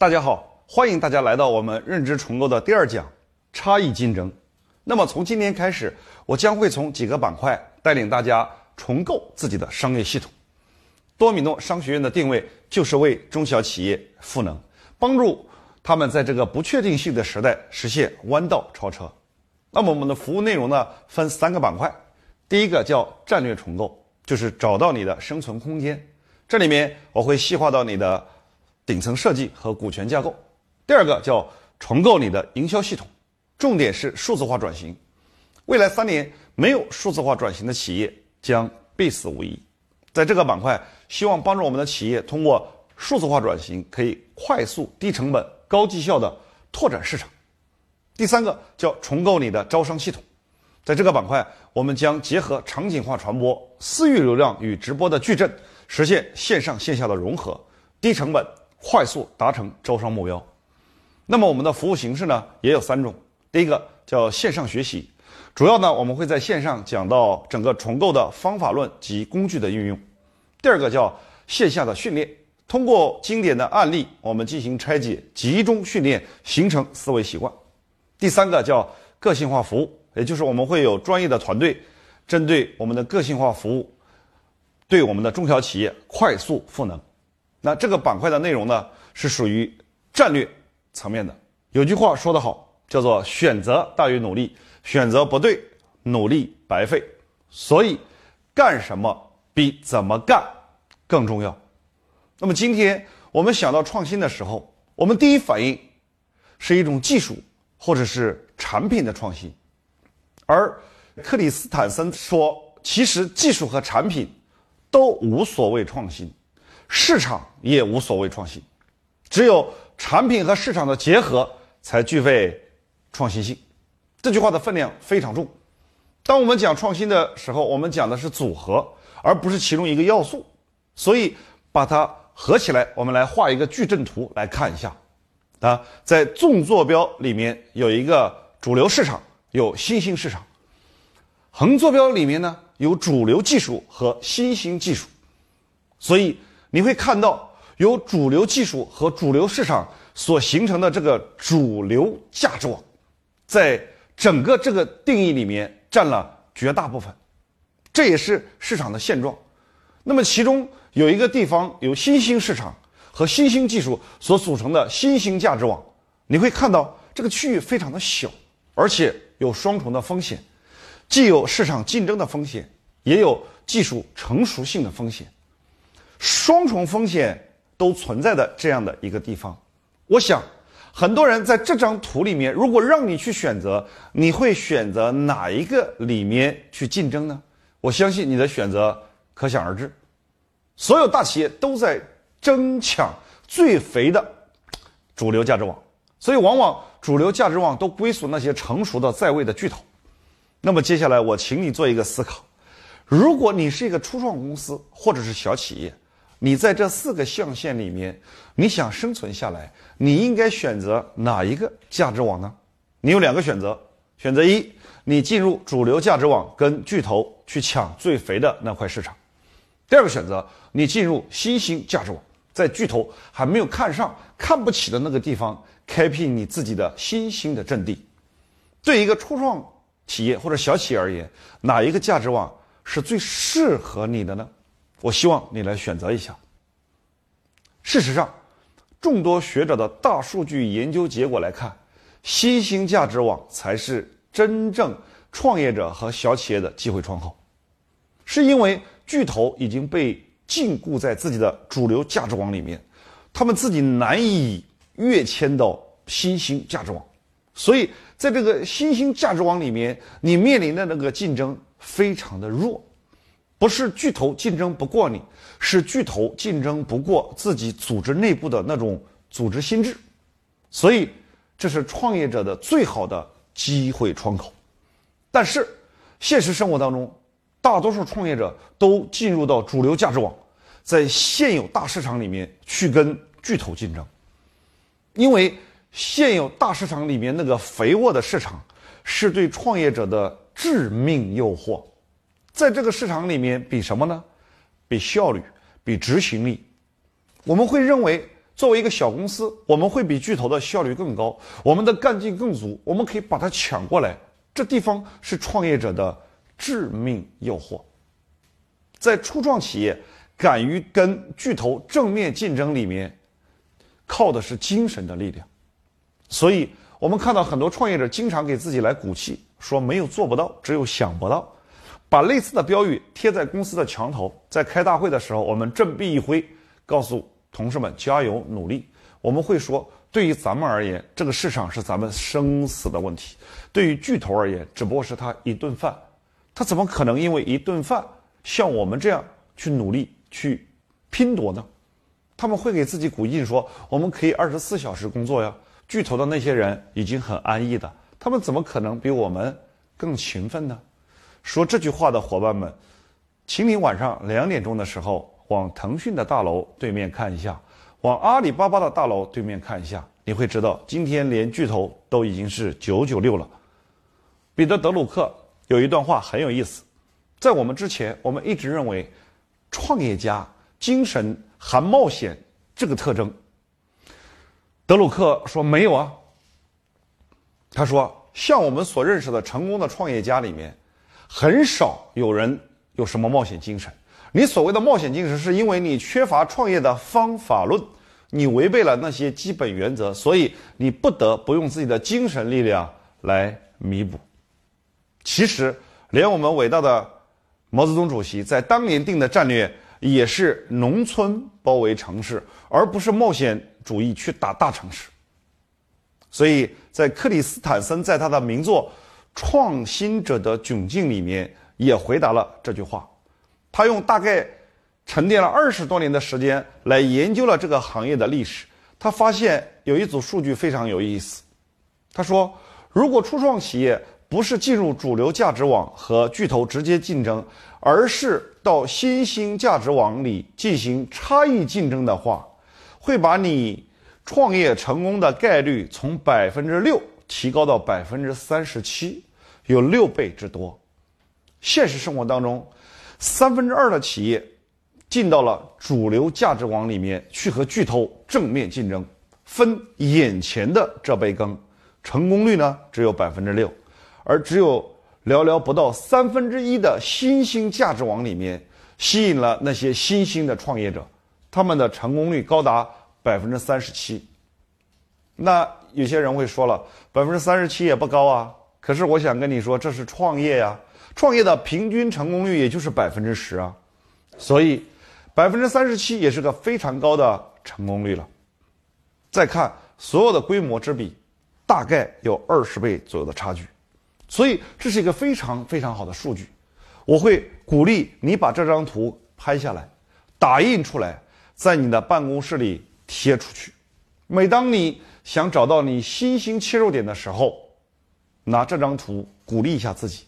大家好，欢迎大家来到我们认知重构的第二讲——差异竞争。那么从今天开始，我将会从几个板块带领大家重构自己的商业系统。多米诺商学院的定位就是为中小企业赋能，帮助他们在这个不确定性的时代实现弯道超车。那么我们的服务内容呢，分三个板块。第一个叫战略重构，就是找到你的生存空间。这里面我会细化到你的。顶层设计和股权架构，第二个叫重构你的营销系统，重点是数字化转型。未来三年没有数字化转型的企业将必死无疑。在这个板块，希望帮助我们的企业通过数字化转型，可以快速、低成本、高绩效的拓展市场。第三个叫重构你的招商系统，在这个板块，我们将结合场景化传播、私域流量与直播的矩阵，实现线上线下的融合，低成本。快速达成招商目标，那么我们的服务形式呢也有三种。第一个叫线上学习，主要呢我们会在线上讲到整个重构的方法论及工具的运用。第二个叫线下的训练，通过经典的案例，我们进行拆解，集中训练，形成思维习惯。第三个叫个性化服务，也就是我们会有专业的团队，针对我们的个性化服务，对我们的中小企业快速赋能。那这个板块的内容呢，是属于战略层面的。有句话说得好，叫做“选择大于努力，选择不对，努力白费”。所以，干什么比怎么干更重要。那么，今天我们想到创新的时候，我们第一反应是一种技术或者是产品的创新。而克里斯坦森说，其实技术和产品都无所谓创新。市场也无所谓创新，只有产品和市场的结合才具备创新性。这句话的分量非常重。当我们讲创新的时候，我们讲的是组合，而不是其中一个要素。所以把它合起来，我们来画一个矩阵图来看一下。啊，在纵坐标里面有一个主流市场，有新兴市场；横坐标里面呢有主流技术和新兴技术。所以。你会看到，由主流技术和主流市场所形成的这个主流价值网，在整个这个定义里面占了绝大部分，这也是市场的现状。那么其中有一个地方有新兴市场和新兴技术所组成的新兴价值网，你会看到这个区域非常的小，而且有双重的风险，既有市场竞争的风险，也有技术成熟性的风险。双重风险都存在的这样的一个地方，我想很多人在这张图里面，如果让你去选择，你会选择哪一个里面去竞争呢？我相信你的选择可想而知。所有大企业都在争抢最肥的主流价值网，所以往往主流价值网都归属那些成熟的在位的巨头。那么接下来我请你做一个思考：如果你是一个初创公司或者是小企业。你在这四个象限里面，你想生存下来，你应该选择哪一个价值网呢？你有两个选择：选择一，你进入主流价值网，跟巨头去抢最肥的那块市场；第二个选择，你进入新兴价值网，在巨头还没有看上、看不起的那个地方，开辟你自己的新兴的阵地。对一个初创企业或者小企业而言，哪一个价值网是最适合你的呢？我希望你来选择一下。事实上，众多学者的大数据研究结果来看，新兴价值网才是真正创业者和小企业的机会窗口，是因为巨头已经被禁锢在自己的主流价值网里面，他们自己难以跃迁到新兴价值网，所以在这个新兴价值网里面，你面临的那个竞争非常的弱。不是巨头竞争不过你，是巨头竞争不过自己组织内部的那种组织心智，所以这是创业者的最好的机会窗口。但是现实生活当中，大多数创业者都进入到主流价值网，在现有大市场里面去跟巨头竞争，因为现有大市场里面那个肥沃的市场是对创业者的致命诱惑。在这个市场里面，比什么呢？比效率，比执行力。我们会认为，作为一个小公司，我们会比巨头的效率更高，我们的干劲更足，我们可以把它抢过来。这地方是创业者的致命诱惑。在初创企业敢于跟巨头正面竞争里面，靠的是精神的力量。所以，我们看到很多创业者经常给自己来鼓气，说没有做不到，只有想不到。把类似的标语贴在公司的墙头，在开大会的时候，我们振臂一挥，告诉同事们加油努力。我们会说，对于咱们而言，这个市场是咱们生死的问题；对于巨头而言，只不过是他一顿饭，他怎么可能因为一顿饭像我们这样去努力去拼夺呢？他们会给自己鼓劲说，我们可以二十四小时工作呀。巨头的那些人已经很安逸的，他们怎么可能比我们更勤奋呢？说这句话的伙伴们，请你晚上两点钟的时候往腾讯的大楼对面看一下，往阿里巴巴的大楼对面看一下，你会知道今天连巨头都已经是九九六了。彼得·德鲁克有一段话很有意思，在我们之前，我们一直认为创业家精神含冒险这个特征。德鲁克说没有啊。他说，像我们所认识的成功的创业家里面。很少有人有什么冒险精神。你所谓的冒险精神，是因为你缺乏创业的方法论，你违背了那些基本原则，所以你不得不用自己的精神力量来弥补。其实，连我们伟大的毛泽东主席在当年定的战略也是农村包围城市，而不是冒险主义去打大城市。所以在克里斯坦森在他的名作。创新者的窘境里面也回答了这句话。他用大概沉淀了二十多年的时间来研究了这个行业的历史。他发现有一组数据非常有意思。他说，如果初创企业不是进入主流价值网和巨头直接竞争，而是到新兴价值网里进行差异竞争的话，会把你创业成功的概率从百分之六。提高到百分之三十七，有六倍之多。现实生活当中，三分之二的企业进到了主流价值网里面去和巨头正面竞争，分眼前的这杯羹，成功率呢只有百分之六，而只有寥寥不到三分之一的新兴价值网里面吸引了那些新兴的创业者，他们的成功率高达百分之三十七。那有些人会说了，百分之三十七也不高啊。可是我想跟你说，这是创业呀，创业的平均成功率也就是百分之十啊，所以百分之三十七也是个非常高的成功率了。再看所有的规模之比，大概有二十倍左右的差距，所以这是一个非常非常好的数据。我会鼓励你把这张图拍下来，打印出来，在你的办公室里贴出去。每当你想找到你新兴切入点的时候，拿这张图鼓励一下自己。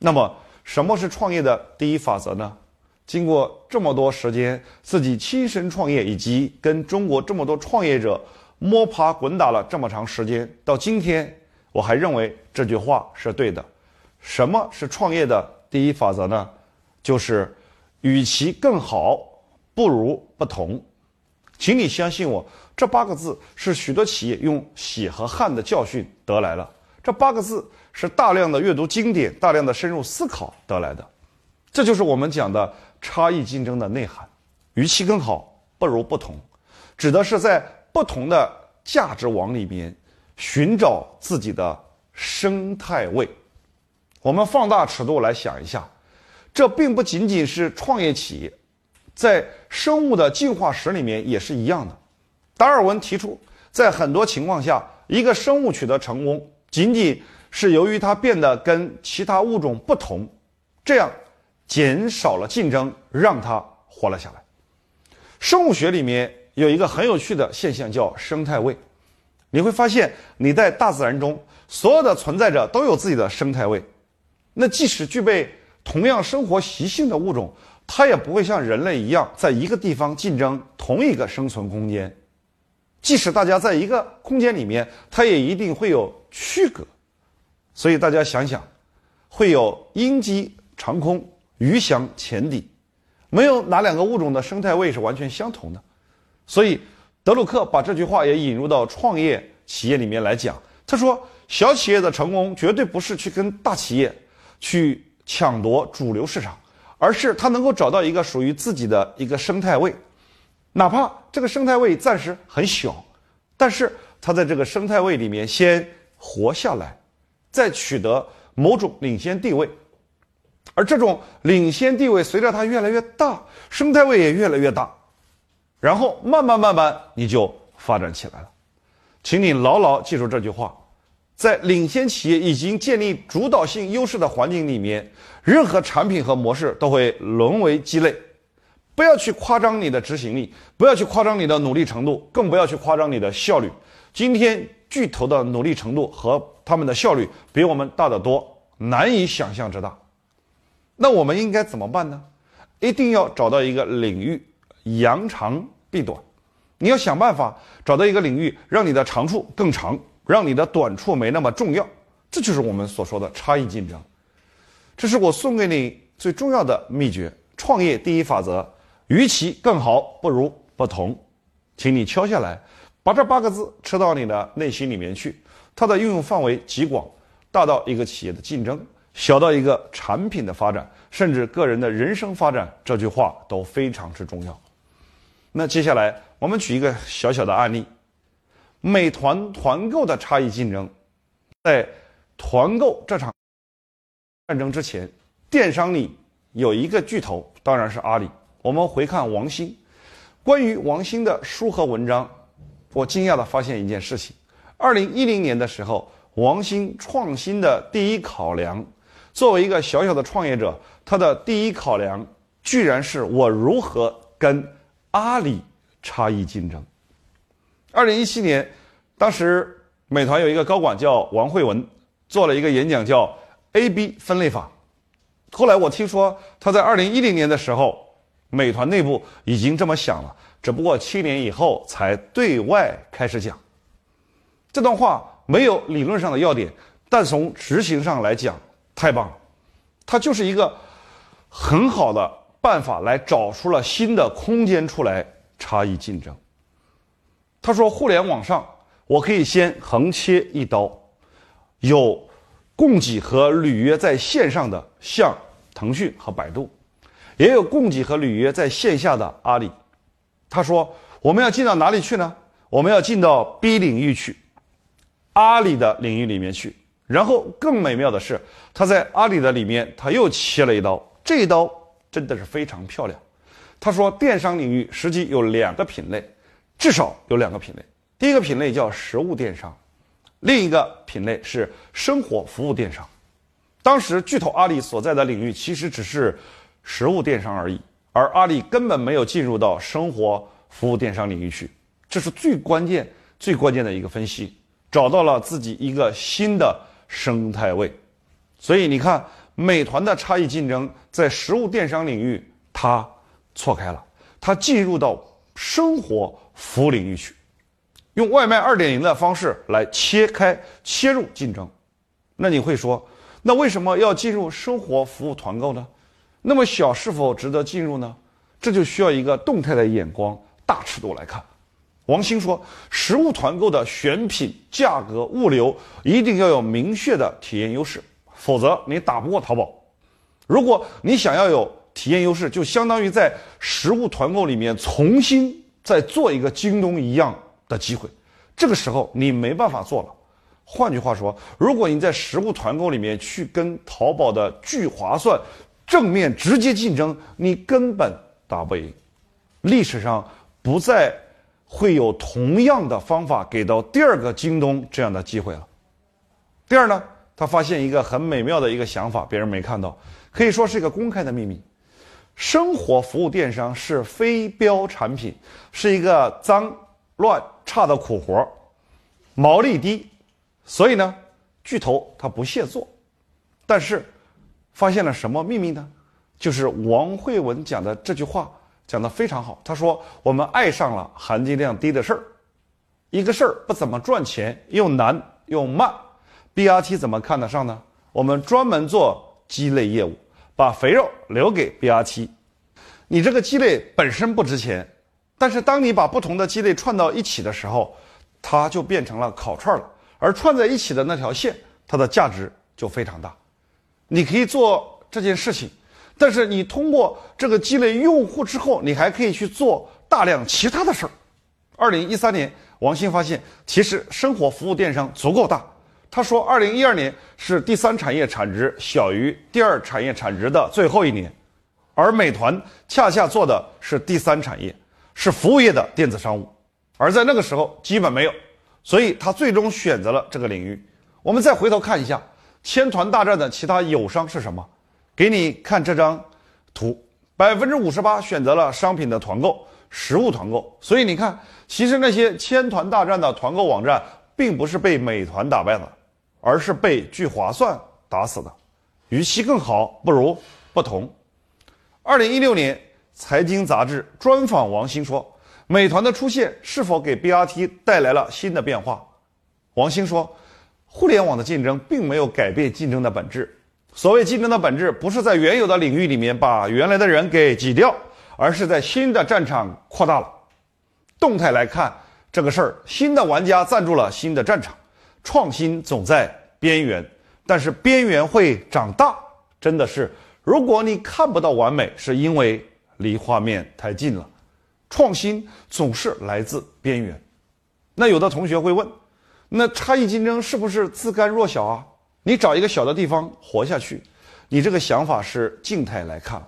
那么，什么是创业的第一法则呢？经过这么多时间自己亲身创业，以及跟中国这么多创业者摸爬滚打了这么长时间，到今天，我还认为这句话是对的。什么是创业的第一法则呢？就是，与其更好，不如不同。请你相信我。这八个字是许多企业用血和汗的教训得来的。这八个字是大量的阅读经典、大量的深入思考得来的。这就是我们讲的差异竞争的内涵。与其更好，不如不同，指的是在不同的价值网里面寻找自己的生态位。我们放大尺度来想一下，这并不仅仅是创业企业，在生物的进化史里面也是一样的。达尔文提出，在很多情况下，一个生物取得成功，仅仅是由于它变得跟其他物种不同，这样减少了竞争，让它活了下来。生物学里面有一个很有趣的现象，叫生态位。你会发现，你在大自然中，所有的存在者都有自己的生态位。那即使具备同样生活习性的物种，它也不会像人类一样，在一个地方竞争同一个生存空间。即使大家在一个空间里面，它也一定会有区隔。所以大家想想，会有鹰击长空，鱼翔浅底，没有哪两个物种的生态位是完全相同的。所以，德鲁克把这句话也引入到创业企业里面来讲。他说：“小企业的成功绝对不是去跟大企业去抢夺主流市场，而是他能够找到一个属于自己的一个生态位，哪怕这个生态位暂时很小，但是他在这个生态位里面先活下来，再取得某种领先地位。”而这种领先地位随着它越来越大，生态位也越来越大，然后慢慢慢慢你就发展起来了。请你牢牢记住这句话：在领先企业已经建立主导性优势的环境里面，任何产品和模式都会沦为鸡肋。不要去夸张你的执行力，不要去夸张你的努力程度，更不要去夸张你的效率。今天巨头的努力程度和他们的效率比我们大得多，难以想象之大。那我们应该怎么办呢？一定要找到一个领域，扬长避短。你要想办法找到一个领域，让你的长处更长，让你的短处没那么重要。这就是我们所说的差异竞争。这是我送给你最重要的秘诀：创业第一法则，与其更好，不如不同。请你敲下来，把这八个字吃到你的内心里面去。它的应用范围极广，大到一个企业的竞争。小到一个产品的发展，甚至个人的人生发展，这句话都非常之重要。那接下来我们举一个小小的案例：美团团购的差异竞争。在团购这场战争之前，电商里有一个巨头，当然是阿里。我们回看王兴，关于王兴的书和文章，我惊讶地发现一件事情：二零一零年的时候，王兴创新的第一考量。作为一个小小的创业者，他的第一考量居然是我如何跟阿里差异竞争。二零一七年，当时美团有一个高管叫王慧文，做了一个演讲叫 “A/B 分类法”。后来我听说他在二零一零年的时候，美团内部已经这么想了，只不过七年以后才对外开始讲。这段话没有理论上的要点，但从执行上来讲。太棒了，它就是一个很好的办法，来找出了新的空间出来，差异竞争。他说，互联网上我可以先横切一刀，有供给和履约在线上的，像腾讯和百度，也有供给和履约在线下的阿里。他说，我们要进到哪里去呢？我们要进到 B 领域去，阿里的领域里面去。然后更美妙的是，他在阿里的里面，他又切了一刀，这一刀真的是非常漂亮。他说，电商领域实际有两个品类，至少有两个品类。第一个品类叫实物电商，另一个品类是生活服务电商。当时巨头阿里所在的领域其实只是实物电商而已，而阿里根本没有进入到生活服务电商领域去，这是最关键、最关键的一个分析，找到了自己一个新的。生态位，所以你看，美团的差异竞争在实物电商领域，它错开了，它进入到生活服务领域去，用外卖二点零的方式来切开切入竞争。那你会说，那为什么要进入生活服务团购呢？那么小是否值得进入呢？这就需要一个动态的眼光，大尺度来看。王兴说：“实物团购的选品、价格、物流一定要有明确的体验优势，否则你打不过淘宝。如果你想要有体验优势，就相当于在实物团购里面重新再做一个京东一样的机会。这个时候你没办法做了。换句话说，如果你在实物团购里面去跟淘宝的聚划算正面直接竞争，你根本打不赢。历史上不再。”会有同样的方法给到第二个京东这样的机会了。第二呢，他发现一个很美妙的一个想法，别人没看到，可以说是一个公开的秘密：生活服务电商是非标产品，是一个脏乱差的苦活，毛利低，所以呢，巨头他不屑做。但是，发现了什么秘密呢？就是王慧文讲的这句话。讲得非常好，他说：“我们爱上了含金量低的事儿，一个事儿不怎么赚钱，又难又慢，BRT 怎么看得上呢？我们专门做鸡肋业务，把肥肉留给 BRT。你这个鸡肋本身不值钱，但是当你把不同的鸡肋串到一起的时候，它就变成了烤串了。而串在一起的那条线，它的价值就非常大。你可以做这件事情，但是你通过这个积累用户之后，你还可以去做大量其他的事儿。二零一三年，王兴发现，其实生活服务电商足够大。他说，二零一二年是第三产业产值小于第二产业产值的最后一年，而美团恰恰做的是第三产业，是服务业的电子商务，而在那个时候基本没有，所以他最终选择了这个领域。我们再回头看一下，千团大战的其他友商是什么？给你看这张图，百分之五十八选择了商品的团购、实物团购，所以你看，其实那些千团大战的团购网站，并不是被美团打败的。而是被聚划算打死的，与其更好，不如不同。二零一六年，财经杂志专访王兴说：“美团的出现是否给 BRT 带来了新的变化？”王兴说：“互联网的竞争并没有改变竞争的本质。所谓竞争的本质，不是在原有的领域里面把原来的人给挤掉，而是在新的战场扩大了。动态来看这个事儿，新的玩家占住了新的战场。”创新总在边缘，但是边缘会长大，真的是。如果你看不到完美，是因为离画面太近了。创新总是来自边缘。那有的同学会问，那差异竞争是不是自甘弱小啊？你找一个小的地方活下去，你这个想法是静态来看。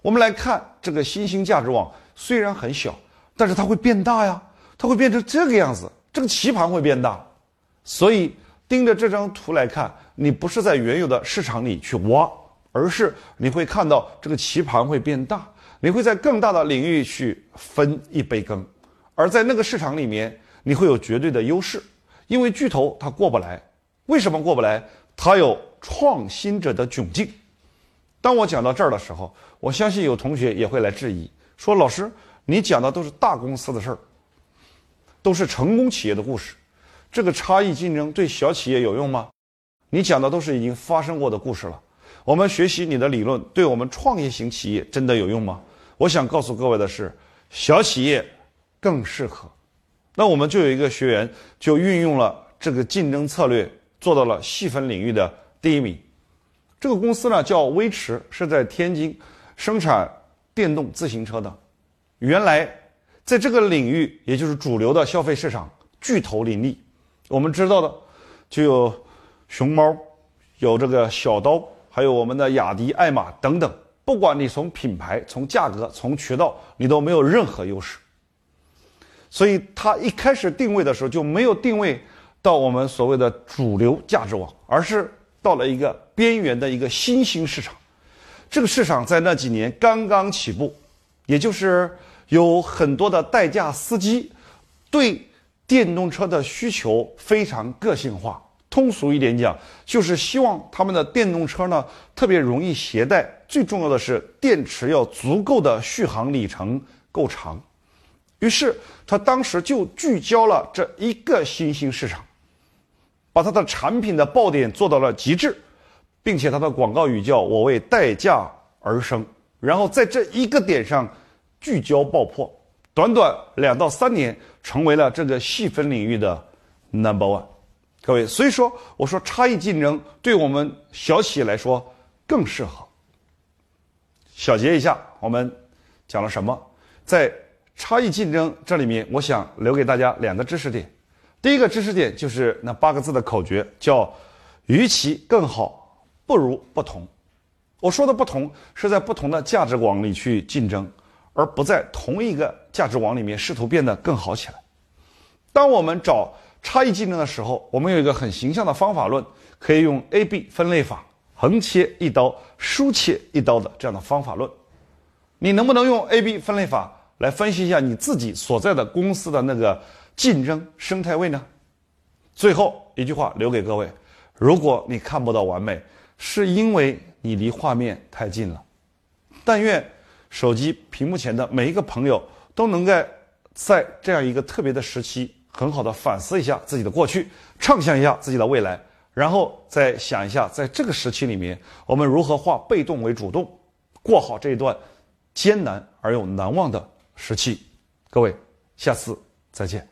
我们来看这个新兴价值网，虽然很小，但是它会变大呀，它会变成这个样子，这个棋盘会变大。所以盯着这张图来看，你不是在原有的市场里去挖，而是你会看到这个棋盘会变大，你会在更大的领域去分一杯羹，而在那个市场里面，你会有绝对的优势，因为巨头它过不来。为什么过不来？它有创新者的窘境。当我讲到这儿的时候，我相信有同学也会来质疑，说老师，你讲的都是大公司的事儿，都是成功企业的故事。这个差异竞争对小企业有用吗？你讲的都是已经发生过的故事了。我们学习你的理论，对我们创业型企业真的有用吗？我想告诉各位的是，小企业更适合。那我们就有一个学员就运用了这个竞争策略，做到了细分领域的第一名。这个公司呢叫威驰，是在天津生产电动自行车的。原来在这个领域，也就是主流的消费市场，巨头林立。我们知道的就有熊猫，有这个小刀，还有我们的雅迪、爱玛等等。不管你从品牌、从价格、从渠道，你都没有任何优势。所以它一开始定位的时候就没有定位到我们所谓的主流价值网，而是到了一个边缘的一个新兴市场。这个市场在那几年刚刚起步，也就是有很多的代驾司机对。电动车的需求非常个性化，通俗一点讲，就是希望他们的电动车呢特别容易携带，最重要的是电池要足够的续航里程够长。于是他当时就聚焦了这一个新兴市场，把他的产品的爆点做到了极致，并且他的广告语叫“我为代驾而生”，然后在这一个点上聚焦爆破。短短两到三年，成为了这个细分领域的 number one。各位，所以说我说差异竞争对我们小企业来说更适合。小结一下，我们讲了什么？在差异竞争这里面，我想留给大家两个知识点。第一个知识点就是那八个字的口诀，叫“与其更好，不如不同”。我说的不同，是在不同的价值网里去竞争。而不在同一个价值网里面试图变得更好起来。当我们找差异竞争的时候，我们有一个很形象的方法论，可以用 A B 分类法，横切一刀，竖切一刀的这样的方法论。你能不能用 A B 分类法来分析一下你自己所在的公司的那个竞争生态位呢？最后一句话留给各位：如果你看不到完美，是因为你离画面太近了。但愿。手机屏幕前的每一个朋友都能够在这样一个特别的时期，很好的反思一下自己的过去，畅想一下自己的未来，然后再想一下，在这个时期里面，我们如何化被动为主动，过好这一段艰难而又难忘的时期。各位，下次再见。